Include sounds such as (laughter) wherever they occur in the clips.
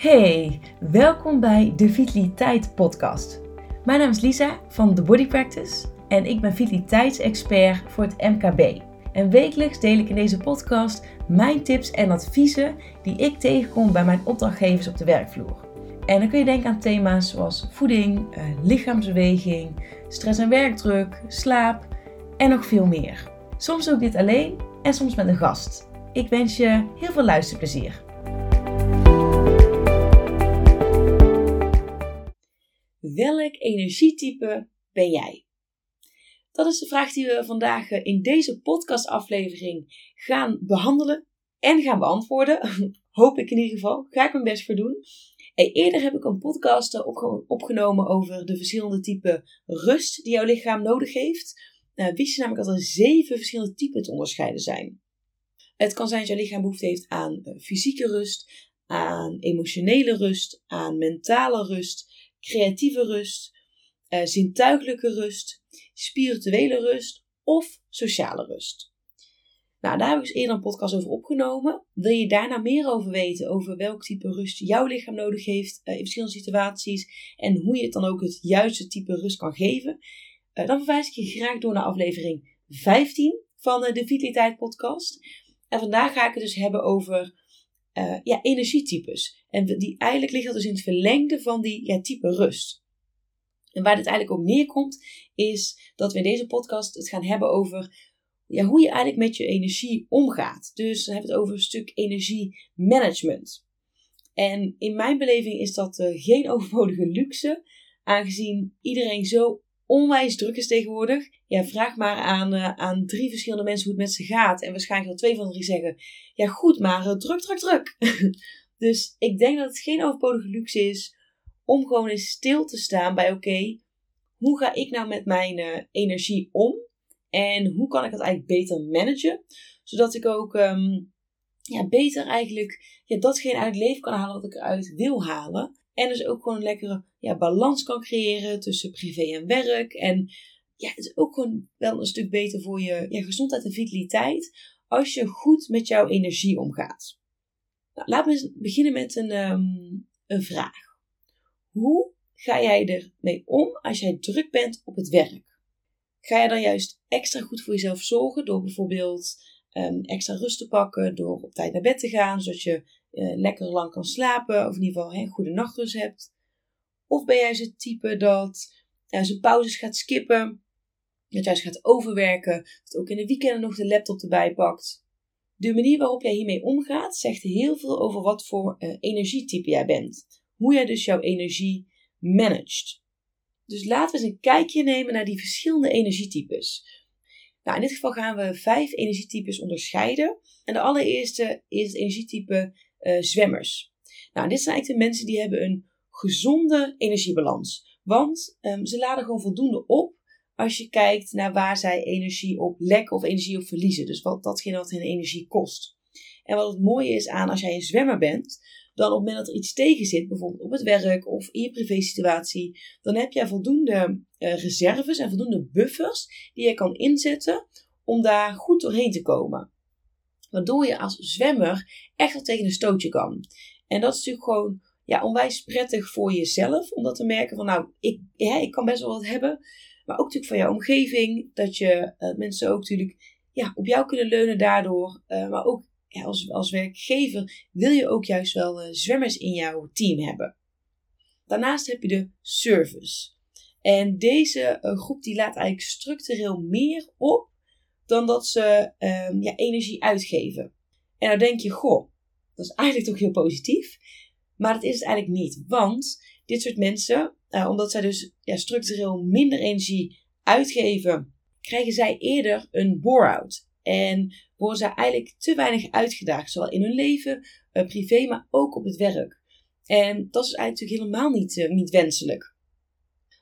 Hey, welkom bij de Vitaliteit Podcast. Mijn naam is Lisa van The Body Practice en ik ben vitaliteitsexpert voor het MKB. En wekelijks deel ik in deze podcast mijn tips en adviezen die ik tegenkom bij mijn opdrachtgevers op de werkvloer. En dan kun je denken aan thema's zoals voeding, eh, lichaamsbeweging, stress en werkdruk, slaap en nog veel meer. Soms doe ik dit alleen en soms met een gast. Ik wens je heel veel luisterplezier. Welk energietype ben jij? Dat is de vraag die we vandaag eh, in deze podcastaflevering gaan behandelen en gaan beantwoorden. (laughs) Hoop ik in ieder geval. Ga ik mijn best voor doen. Eerder heb ik een podcast eh, opgenomen over de verschillende typen rust die jouw lichaam nodig heeft. Uh, wist je namelijk dat er zeven verschillende typen te onderscheiden zijn. Het kan zijn dat jouw lichaam behoefte heeft aan fysieke rust, aan emotionele rust, aan mentale rust, creatieve rust, uh, zintuigelijke rust, spirituele rust of sociale rust. Nou, daar heb ik dus eerder een podcast over opgenomen. Wil je daar nou meer over weten, over welk type rust jouw lichaam nodig heeft uh, in verschillende situaties en hoe je het dan ook het juiste type rust kan geven, uh, dan verwijs ik je graag door naar aflevering 15 van de Vitaliteit podcast. En vandaag ga ik het dus hebben over uh, ja, energietypes. En die eigenlijk liggen dus in het verlengde van die ja, type rust. En waar dit eigenlijk op neerkomt, is dat we in deze podcast het gaan hebben over ja, hoe je eigenlijk met je energie omgaat. Dus dan hebben we het over een stuk energiemanagement. En in mijn beleving is dat uh, geen overbodige luxe, aangezien iedereen zo onwijs druk is tegenwoordig. Ja, vraag maar aan, uh, aan drie verschillende mensen hoe het met ze gaat. En waarschijnlijk al twee van de drie zeggen: Ja, goed, maar uh, druk, druk, druk. (laughs) dus ik denk dat het geen overbodige luxe is om gewoon eens stil te staan bij: Oké, hoe ga ik nou met mijn uh, energie om? En hoe kan ik het eigenlijk beter managen? Zodat ik ook um, ja, beter eigenlijk ja, datgene uit het leven kan halen wat ik eruit wil halen. En dus ook gewoon een lekkere ja, balans kan creëren tussen privé en werk. En ja, het is ook gewoon wel een stuk beter voor je ja, gezondheid en vitaliteit als je goed met jouw energie omgaat. Nou, laten we beginnen met een, um, een vraag. Hoe ga jij ermee om als jij druk bent op het werk? Ga jij dan juist extra goed voor jezelf zorgen door bijvoorbeeld um, extra rust te pakken, door op tijd naar bed te gaan, zodat je uh, lekker lang kan slapen, of in ieder geval een goede nachtrust hebt? Of ben jij zo'n type dat zijn pauzes gaat skippen, dat juist gaat overwerken, dat ook in de weekenden nog de laptop erbij pakt? De manier waarop jij hiermee omgaat zegt heel veel over wat voor uh, energietype jij bent. Hoe jij dus jouw energie managt. Dus laten we eens een kijkje nemen naar die verschillende energietypes. Nou, in dit geval gaan we vijf energietypes onderscheiden. En de allereerste is het energietype uh, zwemmers. Nou, dit zijn eigenlijk de mensen die hebben een gezonde energiebalans. Want um, ze laden gewoon voldoende op als je kijkt naar waar zij energie op lekken of energie op verliezen. Dus wat datgene wat hun energie kost. En wat het mooie is aan als jij een zwemmer bent, dan op het moment dat er iets tegen zit, bijvoorbeeld op het werk of in je privésituatie, dan heb jij voldoende uh, reserves en voldoende buffers die je kan inzetten om daar goed doorheen te komen. Waardoor je als zwemmer echt wel tegen een stootje kan. En dat is natuurlijk gewoon ja, onwijs prettig voor jezelf. Om dat te merken van nou, ik, ja, ik kan best wel wat hebben. Maar ook natuurlijk voor jouw omgeving. Dat je uh, mensen ook natuurlijk ja, op jou kunnen leunen daardoor. Uh, maar ook als, als werkgever wil je ook juist wel uh, zwemmers in jouw team hebben. Daarnaast heb je de service. En deze groep die laat eigenlijk structureel meer op dan dat ze um, ja, energie uitgeven. En dan denk je, goh, dat is eigenlijk toch heel positief. Maar dat is het eigenlijk niet. Want dit soort mensen, uh, omdat zij dus ja, structureel minder energie uitgeven, krijgen zij eerder een bore-out. En worden zij eigenlijk te weinig uitgedaagd, zowel in hun leven, uh, privé, maar ook op het werk. En dat is eigenlijk helemaal niet, uh, niet wenselijk.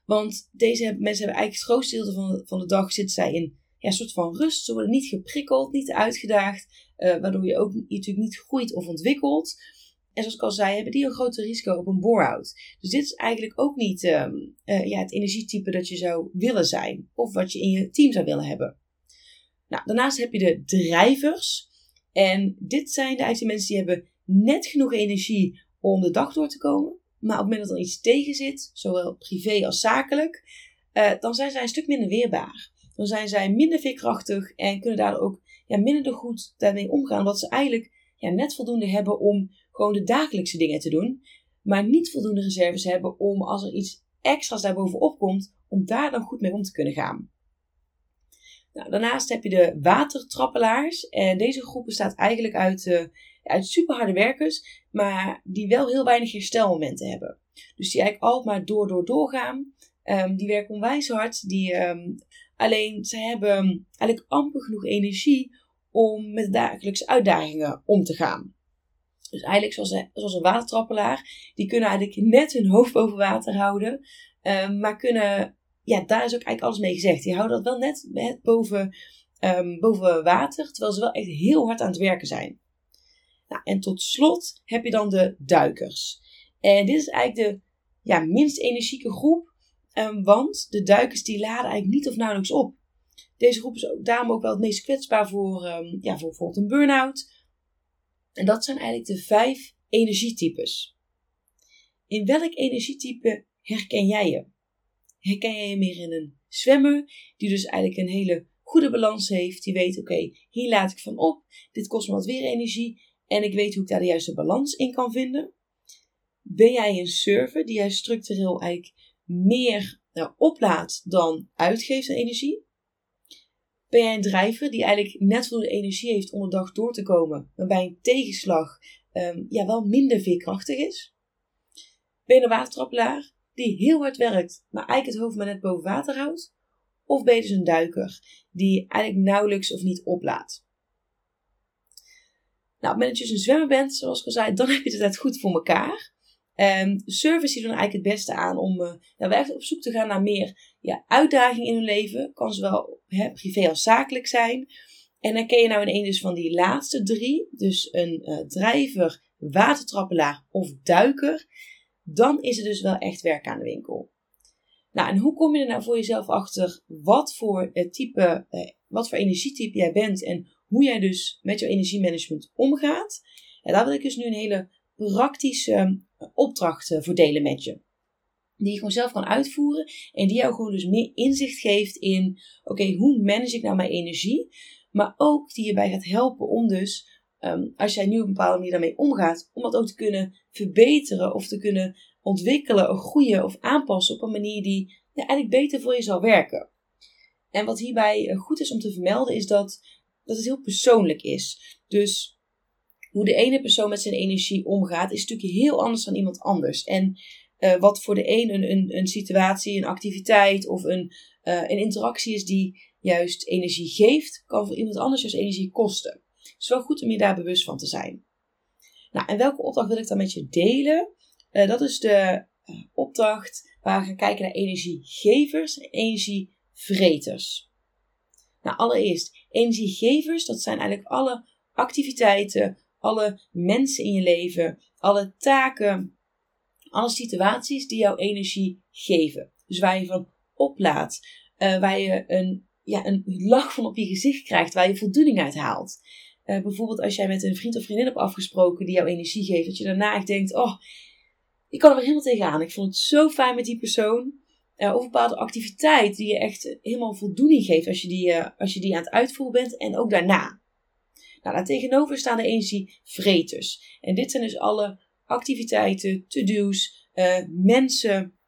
Want deze mensen hebben eigenlijk het grootste deel van van de dag zitten zij in ja, een soort van rust. Ze worden niet geprikkeld, niet uitgedaagd, uh, waardoor je ook natuurlijk niet groeit of ontwikkelt. En zoals ik al zei, hebben die een groter risico op een bore-out. Dus dit is eigenlijk ook niet um, uh, ja, het energietype dat je zou willen zijn. Of wat je in je team zou willen hebben. Nou, daarnaast heb je de drijvers. En dit zijn de mensen die hebben net genoeg energie om de dag door te komen. Maar op het moment dat er iets tegen zit, zowel privé als zakelijk, uh, dan zijn zij een stuk minder weerbaar. Dan zijn zij minder veerkrachtig en kunnen daardoor ook ja, minder goed daarmee omgaan. Omdat ze eigenlijk ja, net voldoende hebben om gewoon de dagelijkse dingen te doen. Maar niet voldoende reserves hebben om als er iets extra's daarbovenop komt, om daar dan goed mee om te kunnen gaan. Nou, daarnaast heb je de watertrappelaars. En deze groep bestaat eigenlijk uit, uh, uit superharde werkers, maar die wel heel weinig herstelmomenten hebben. Dus die eigenlijk altijd maar door, door, doorgaan. Um, die werken onwijs hard. Die, um, alleen ze hebben eigenlijk amper genoeg energie om met de dagelijkse uitdagingen om te gaan. Dus eigenlijk zoals, zoals een watertrappelaar. Die kunnen eigenlijk net hun hoofd boven water houden. Um, maar kunnen, ja, daar is ook eigenlijk alles mee gezegd. Die houden dat wel net, boven, um, boven water. Terwijl ze wel echt heel hard aan het werken zijn. Nou, en tot slot heb je dan de duikers. En dit is eigenlijk de ja, minst energieke groep. Um, want de duikers die laden eigenlijk niet of nauwelijks op. Deze groep is ook, daarom ook wel het meest kwetsbaar voor, um, ja, voor bijvoorbeeld een burn-out. En dat zijn eigenlijk de vijf energietypes. In welk energietype herken jij je? Herken jij je meer in een zwemmer, die dus eigenlijk een hele goede balans heeft, die weet, oké, hier laat ik van op, dit kost me wat weer energie en ik weet hoe ik daar de juiste balans in kan vinden? Ben jij een server die jij structureel eigenlijk meer nou, oplaadt dan uitgeeft aan energie? Ben jij een drijver die eigenlijk net voldoende energie heeft om de dag door te komen, maar bij een tegenslag um, ja, wel minder veerkrachtig is? Ben je een watertrappelaar die heel hard werkt, maar eigenlijk het hoofd maar net boven water houdt? Of ben je dus een duiker die eigenlijk nauwelijks of niet oplaadt? Nou, op het moment je dus een zwemmer bent, zoals ik al zei, dan heb je het goed voor elkaar. Um, service die doen eigenlijk het beste aan om nou, echt op zoek te gaan naar meer ja, uitdaging in hun leven. Kan zowel privé als zakelijk zijn. En dan ken je nou in een dus van die laatste drie, dus een uh, drijver, watertrappelaar of duiker, dan is er dus wel echt werk aan de winkel. Nou, en hoe kom je er nou voor jezelf achter wat voor uh, type, wat voor energietype jij bent en hoe jij dus met jouw energiemanagement omgaat? En daar wil ik dus nu een hele praktische opdracht voor delen met je. Die je gewoon zelf kan uitvoeren en die jou gewoon dus meer inzicht geeft in, oké, hoe manage ik nou mijn energie? Maar ook die je bij gaat helpen om dus, um, als jij nu op een bepaalde manier daarmee omgaat, om dat ook te kunnen verbeteren of te kunnen ontwikkelen, of groeien of aanpassen op een manier die ja, eigenlijk beter voor je zal werken. En wat hierbij eh, goed is om te vermelden is dat, dat het heel persoonlijk is. Dus hoe de ene persoon met zijn energie omgaat, is natuurlijk heel anders dan iemand anders. En uh, wat voor de een een, een, situatie, een activiteit of een, uh, een interactie is die juist energie geeft, kan voor iemand anders juist energie kosten. Het is wel goed om je daar bewust van te zijn. Nou, en welke opdracht wil ik dan met je delen? Uh, dat is de opdracht waar we gaan kijken naar energiegevers en energievreters. Nou, allereerst, energiegevers, dat zijn eigenlijk alle activiteiten, alle mensen in je leven, alle taken, alle situaties die jouw energie geven. Dus waar je van oplaat, uh, waar je een, ja, een lach van op je gezicht krijgt, waar je voldoening uit haalt. Uh, bijvoorbeeld als jij met een vriend of vriendin hebt afgesproken die jouw energie geeft, dat je daarna echt denkt, oh, ik kan er weer helemaal tegenaan. Ik vond het zo fijn met die persoon. Uh, of een bepaalde activiteit die je echt helemaal voldoening geeft als je die, als je die aan het uitvoeren bent en ook daarna. Nou, daar tegenover staan de energievreters. En dit zijn dus alle activiteiten, to-do's, uh, mensen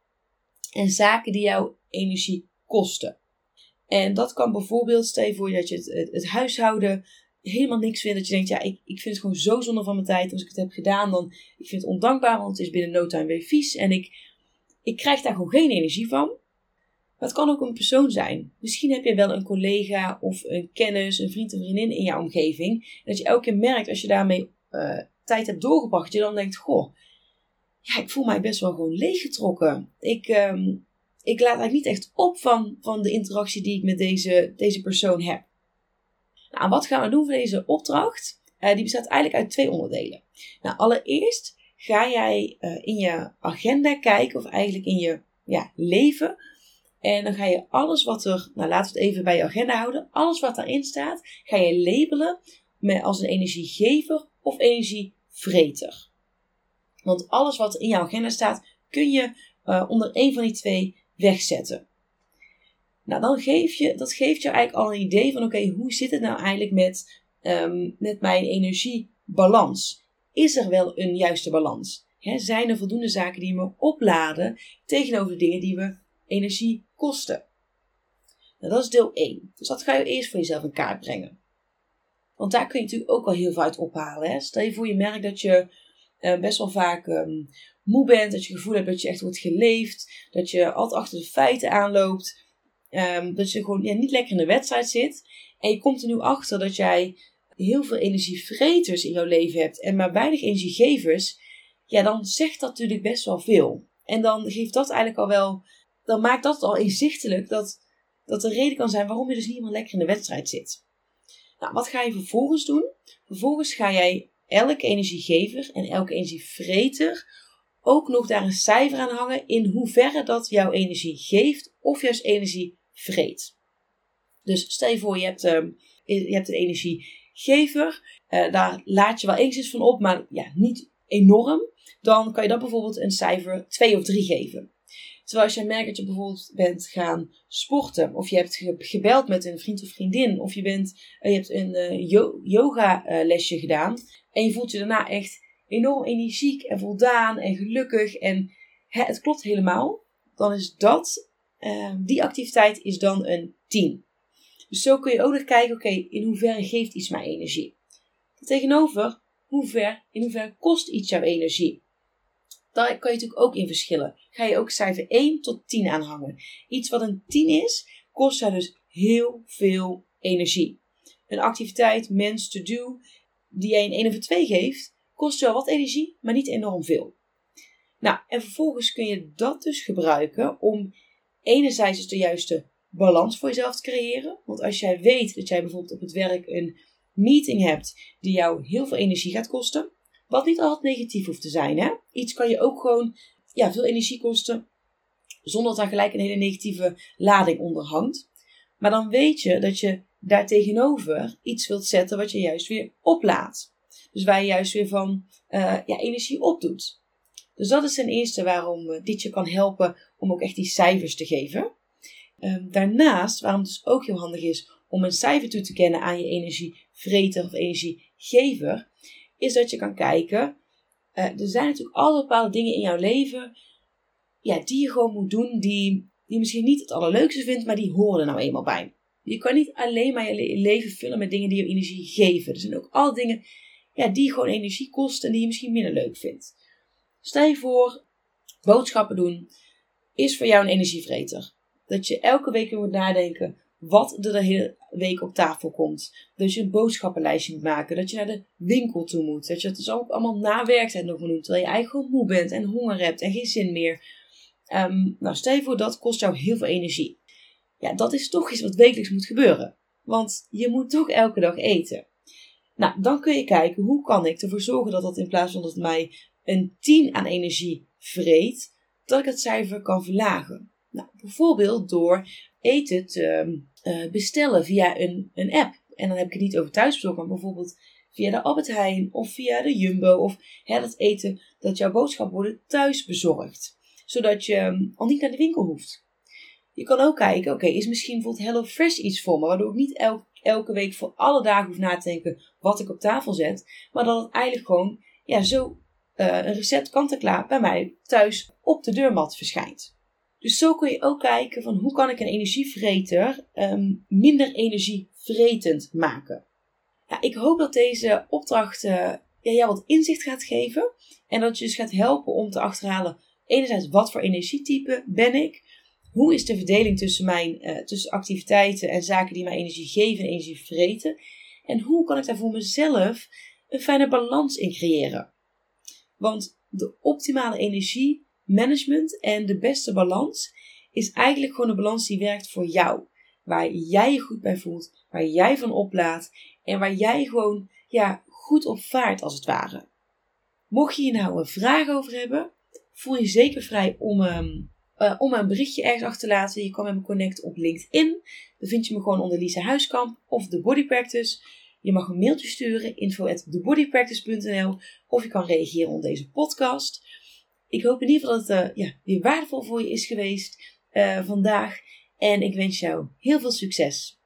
en zaken die jouw energie kosten. En dat kan bijvoorbeeld, stel je voor dat je het, het, huishouden helemaal niks vindt. Dat je denkt, ja, ik, ik vind het gewoon zo zonde van mijn tijd. Als ik het heb gedaan, dan ik vind het ondankbaar, want het is binnen no time weer vies. En ik, ik krijg daar gewoon geen energie van. Maar het kan ook een persoon zijn. Misschien heb je wel een collega of een kennis, een vriend of vriendin in jouw omgeving. Dat je elke keer merkt als je daarmee uh, tijd hebt doorgebracht, je dan denkt: Goh, ja, ik voel mij best wel gewoon leeggetrokken. Ik, um, ik laat eigenlijk niet echt op van, van de interactie die ik met deze, deze persoon heb. Nou, wat gaan we doen voor deze opdracht? Uh, die bestaat eigenlijk uit twee onderdelen. Nou, allereerst ga jij uh, in je agenda kijken, of eigenlijk in je ja, leven en dan ga je alles wat er, nou laten we het even bij je agenda houden, alles wat daarin staat, ga je labelen met als een energiegever of energievreter. Want alles wat in jouw agenda staat, kun je uh, onder één van die twee wegzetten. Nou, dan geef je, dat geeft je eigenlijk al een idee van: oké, hoe zit het nou eigenlijk met, um, met mijn energiebalans? Is er wel een juiste balans? zijn er voldoende zaken die me opladen tegenover de dingen die me energie kosten? Nou, dat is deel 1. Dus dat ga je eerst voor jezelf in kaart brengen. Want daar kun je natuurlijk ook al heel veel uit ophalen. Hè? Stel je voor je merkt dat je uh, best wel vaak um, moe bent, dat je het gevoel hebt dat je echt wordt geleefd, dat je altijd achter de feiten aanloopt, um, dat je gewoon ja, niet lekker in de wedstrijd zit. En je komt er nu achter dat jij heel veel energievreters in jouw leven hebt en maar weinig energiegevers. Ja, dan zegt dat natuurlijk best wel veel. En dan geeft dat eigenlijk al wel, dan maakt dat al inzichtelijk dat, dat de reden kan zijn waarom je dus niet helemaal lekker in de wedstrijd zit. Nou, wat ga je vervolgens doen? Vervolgens ga jij elke energiegever en elke energievreter ook nog daar een cijfer aan hangen in hoeverre dat jouw energie geeft of juist energie vreet. Dus stel je voor, je hebt, uh, je hebt een energiegever, uh, daar laat je wel enigszins van op, maar ja, niet enorm. Dan kan je dat bijvoorbeeld een cijfer 2 of 3 geven. Terwijl als je merkt dat je bijvoorbeeld bent gaan sporten, of je hebt gebeld met een vriend of vriendin, of je, bent, uh, je hebt een uh, yoga lesje gedaan en je voelt je daarna echt enorm energiek en voldaan en gelukkig en hè, het klopt helemaal, dan is dat, uh, die activiteit is dan een 10. Dus zo kun je ook nog kijken, oké, in hoeverre geeft iets mij energie? Tegenover, hoe ver, in hoeverre kost iets jouw energie? Daar kan je natuurlijk ook in verschillen. Ga je ook cijfer 1 tot 10 aanhangen. Iets wat een 10 is, kost jou dus heel veel energie. Een activiteit, mens, to do, die jij een 1 of een 2 geeft, kost wel wat energie, maar niet enorm veel. Nou, en vervolgens kun je dat dus gebruiken om enerzijds dus de juiste balans voor jezelf te creëren. Want als jij weet dat jij bijvoorbeeld op het werk een meeting hebt die jou heel veel energie gaat kosten, wat niet altijd negatief hoeft te zijn. Hè? Iets kan je ook gewoon ja, veel energie kosten, zonder dat daar gelijk een hele negatieve lading onder hangt. Maar dan weet je dat je daartegenover iets wilt zetten wat je juist weer oplaadt. Dus waar je juist weer van uh, ja, energie opdoet. Dus dat is ten eerste waarom dit je kan helpen om ook echt die cijfers te geven. Um, daarnaast, waarom het dus ook heel handig is om een cijfer toe te kennen aan je energievreter of energiegever, is dat je kan kijken. Uh, er zijn natuurlijk alle bepaalde dingen in jouw leven ja, die je gewoon moet doen, die, je misschien niet het allerleukste vindt, maar die horen er nou eenmaal bij. Je kan niet alleen maar je leven vullen met dingen die je energie geven. Er zijn ook alle dingen ja, die gewoon energie kosten en die je misschien minder leuk vindt. Stel je voor, boodschappen doen is voor jou een energievreter. Dat je elke week moet nadenken wat er de hele week op tafel komt. Dat je een boodschappenlijstje moet maken. Dat je naar de winkel toe moet. Dat je het dus ook allemaal na werktijd nog moet doen. Terwijl je eigenlijk moe bent en honger hebt en geen zin meer. Um, nou, stel je voor dat kost jou heel veel energie. Ja, dat is toch iets wat wekelijks moet gebeuren. Want je moet toch elke dag eten. Nou, dan kun je kijken hoe kan ik ervoor zorgen dat dat in plaats van dat het mij een 10 aan energie vreet, dat ik het cijfer kan verlagen. Nou, bijvoorbeeld door eten te uh, bestellen via een, een app. En dan heb ik het niet over thuisbezorgd, maar bijvoorbeeld via de Albert Heijn of via de Jumbo of hè, dat eten dat jouw boodschap worden thuis bezorgd. Zodat je um, al niet naar de winkel hoeft. Je kan ook kijken, oké, is misschien bijvoorbeeld HelloFresh iets voor me, waardoor ik niet elk elke week voor alle dagen hoef na te denken wat ik op tafel zet. Maar dat het eigenlijk gewoon ja, zo uh, een recept kant-en-klaar bij mij thuis op de deurmat verschijnt. Dus zo kun je ook kijken van hoe kan ik een energievreter um, minder energievretend maken. Ja, ik hoop dat deze opdracht ja, jou wat inzicht gaat geven. En dat je dus gaat helpen om te achterhalen enerzijds wat voor energietype ben ik. Hoe is de verdeling tussen, mijn, uh, tussen activiteiten en zaken die mij energie geven en energie vreten? En hoe kan ik daar voor mezelf een fijne balans in creëren? Want de optimale energiemanagement en de beste balans is eigenlijk gewoon een balans die werkt voor jou. Waar jij je goed bij voelt, waar jij van oplaat en waar jij gewoon ja, goed op vaart als het ware. Mocht je hier nou een vraag over hebben, voel je zeker vrij om, um, uh, om een berichtje ergens achter te laten. Je kan met me connecten op LinkedIn. Dan vind je me gewoon onder Lisa Huiskamp of de Body Practice. Je mag een mailtje sturen, info at of je kan reageren op deze podcast. Ik hoop in ieder geval dat het uh, ja, weer waardevol voor je is geweest uh, vandaag. En ik wens jou heel veel succes.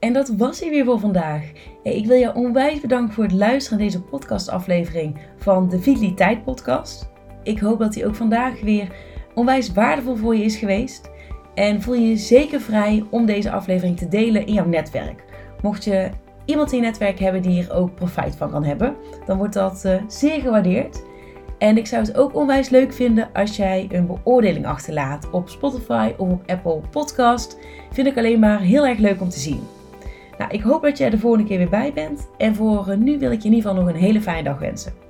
En dat was hij weer voor vandaag. Ik wil jou onwijs bedanken voor het luisteren naar deze podcastaflevering van de Vitaliteit Podcast. Ik hoop dat hij ook vandaag weer onwijs waardevol voor je is geweest. En voel je je zeker vrij om deze aflevering te delen in jouw netwerk. Mocht je iemand in je netwerk hebben die hier ook profijt van kan hebben, dan wordt dat uh, zeer gewaardeerd. En ik zou het ook onwijs leuk vinden als jij een beoordeling achterlaat op Spotify of op Apple Podcast. Vind ik alleen maar heel erg leuk om te zien. Nou, ik hoop dat jij de volgende keer weer bij bent. En voor nu wil ik je in ieder geval nog een hele fijne dag wensen.